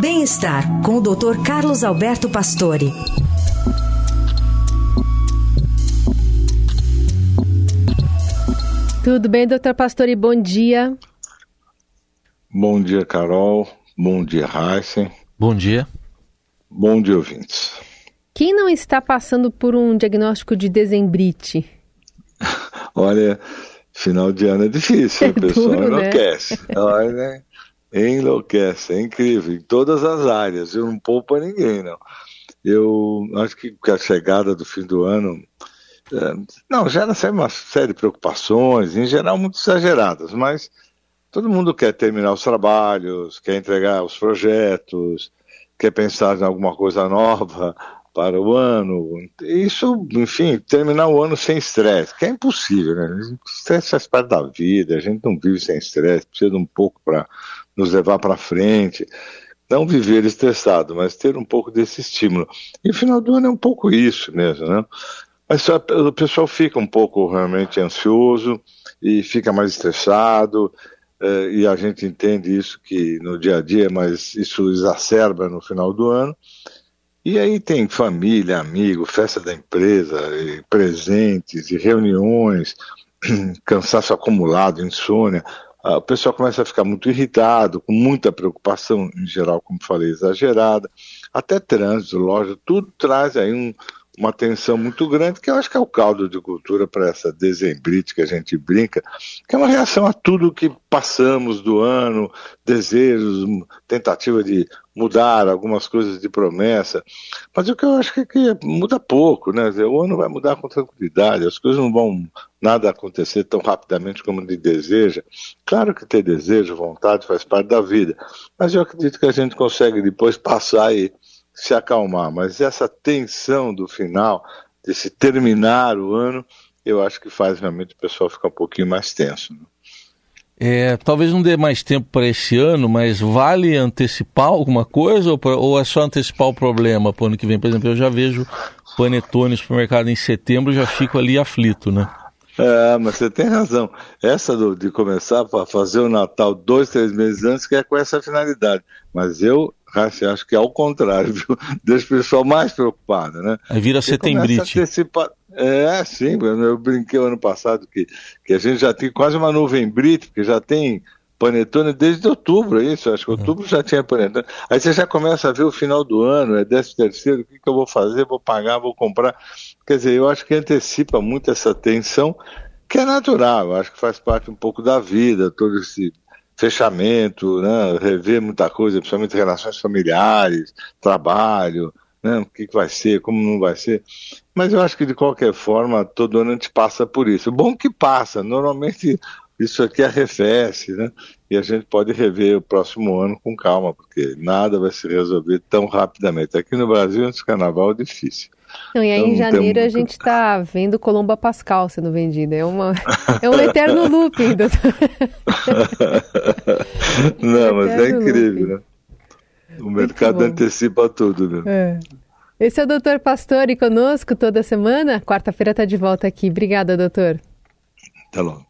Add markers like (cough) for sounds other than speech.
Bem-estar com o Dr. Carlos Alberto Pastore. Tudo bem, doutor Pastore? Bom dia. Bom dia, Carol. Bom dia, Heisen. Bom dia. Bom dia, ouvintes. Quem não está passando por um diagnóstico de dezembrite? (laughs) Olha, final de ano é difícil, é a pessoa duro, enlouquece. Né? (laughs) Olha, enlouquece, é incrível, em todas as áreas, eu não poupa ninguém, não. Eu acho que a chegada do fim do ano, é, não, gera sempre uma série de preocupações, em geral muito exageradas, mas todo mundo quer terminar os trabalhos, quer entregar os projetos, quer pensar em alguma coisa nova para o ano. Isso, enfim, terminar o ano sem estresse, que é impossível, né? Estresse faz parte da vida, a gente não vive sem estresse, precisa de um pouco para nos levar para frente. Não viver estressado, mas ter um pouco desse estímulo. E o final do ano é um pouco isso mesmo, né? Mas o pessoal fica um pouco realmente ansioso e fica mais estressado, eh, e a gente entende isso que no dia a dia, mas isso exacerba no final do ano. E aí tem família, amigo, festa da empresa, e presentes e reuniões, (clears throat) cansaço acumulado, insônia. O pessoal começa a ficar muito irritado, com muita preocupação, em geral, como falei, exagerada. Até trânsito, loja, tudo traz aí um, uma tensão muito grande, que eu acho que é o caldo de cultura para essa dezembrite que a gente brinca, que é uma reação a tudo que passamos do ano, desejos, tentativa de mudar algumas coisas de promessa. Mas o que eu acho que, que muda pouco, né? O ano vai mudar com tranquilidade, as coisas não vão nada acontecer tão rapidamente como ele deseja. Claro que ter desejo, vontade faz parte da vida, mas eu acredito que a gente consegue depois passar e se acalmar, mas essa tensão do final, desse terminar o ano, eu acho que faz realmente o pessoal ficar um pouquinho mais tenso. Né? É, talvez não dê mais tempo para esse ano, mas vale antecipar alguma coisa ou, ou é só antecipar o problema para o ano que vem? Por exemplo, eu já vejo panetone no supermercado em setembro, já fico ali aflito, né? É, mas você tem razão. Essa do, de começar a fazer o Natal dois, três meses antes, que é com essa finalidade. Mas eu acho que é ao contrário, viu? (laughs) deixa o pessoal mais preocupado, né? Aí vira setembrite. Antecipa... É, sim, eu brinquei ano passado que, que a gente já tem quase uma nuvem brite, porque já tem panetone desde outubro, é isso? Acho que outubro já tinha panetone. Aí você já começa a ver o final do ano, é décimo terceiro, o que, que eu vou fazer? Vou pagar, vou comprar. Quer dizer, eu acho que antecipa muito essa tensão, que é natural, acho que faz parte um pouco da vida, todo esse fechamento, né, rever muita coisa, principalmente relações familiares, trabalho, né, o que, que vai ser, como não vai ser. Mas eu acho que de qualquer forma, todo ano a gente passa por isso. Bom que passa, normalmente isso aqui arrefece, né? E a gente pode rever o próximo ano com calma, porque nada vai se resolver tão rapidamente. Aqui no Brasil, antes do carnaval, é difícil. Não, e aí então, em janeiro a gente está vendo Colomba Pascal sendo vendida. É, uma, (laughs) é um eterno looping. (laughs) Não, mas é incrível, né? O mercado antecipa tudo, né? É. Esse é o doutor Pastore conosco toda semana. Quarta-feira está de volta aqui. Obrigada, doutor. Até logo.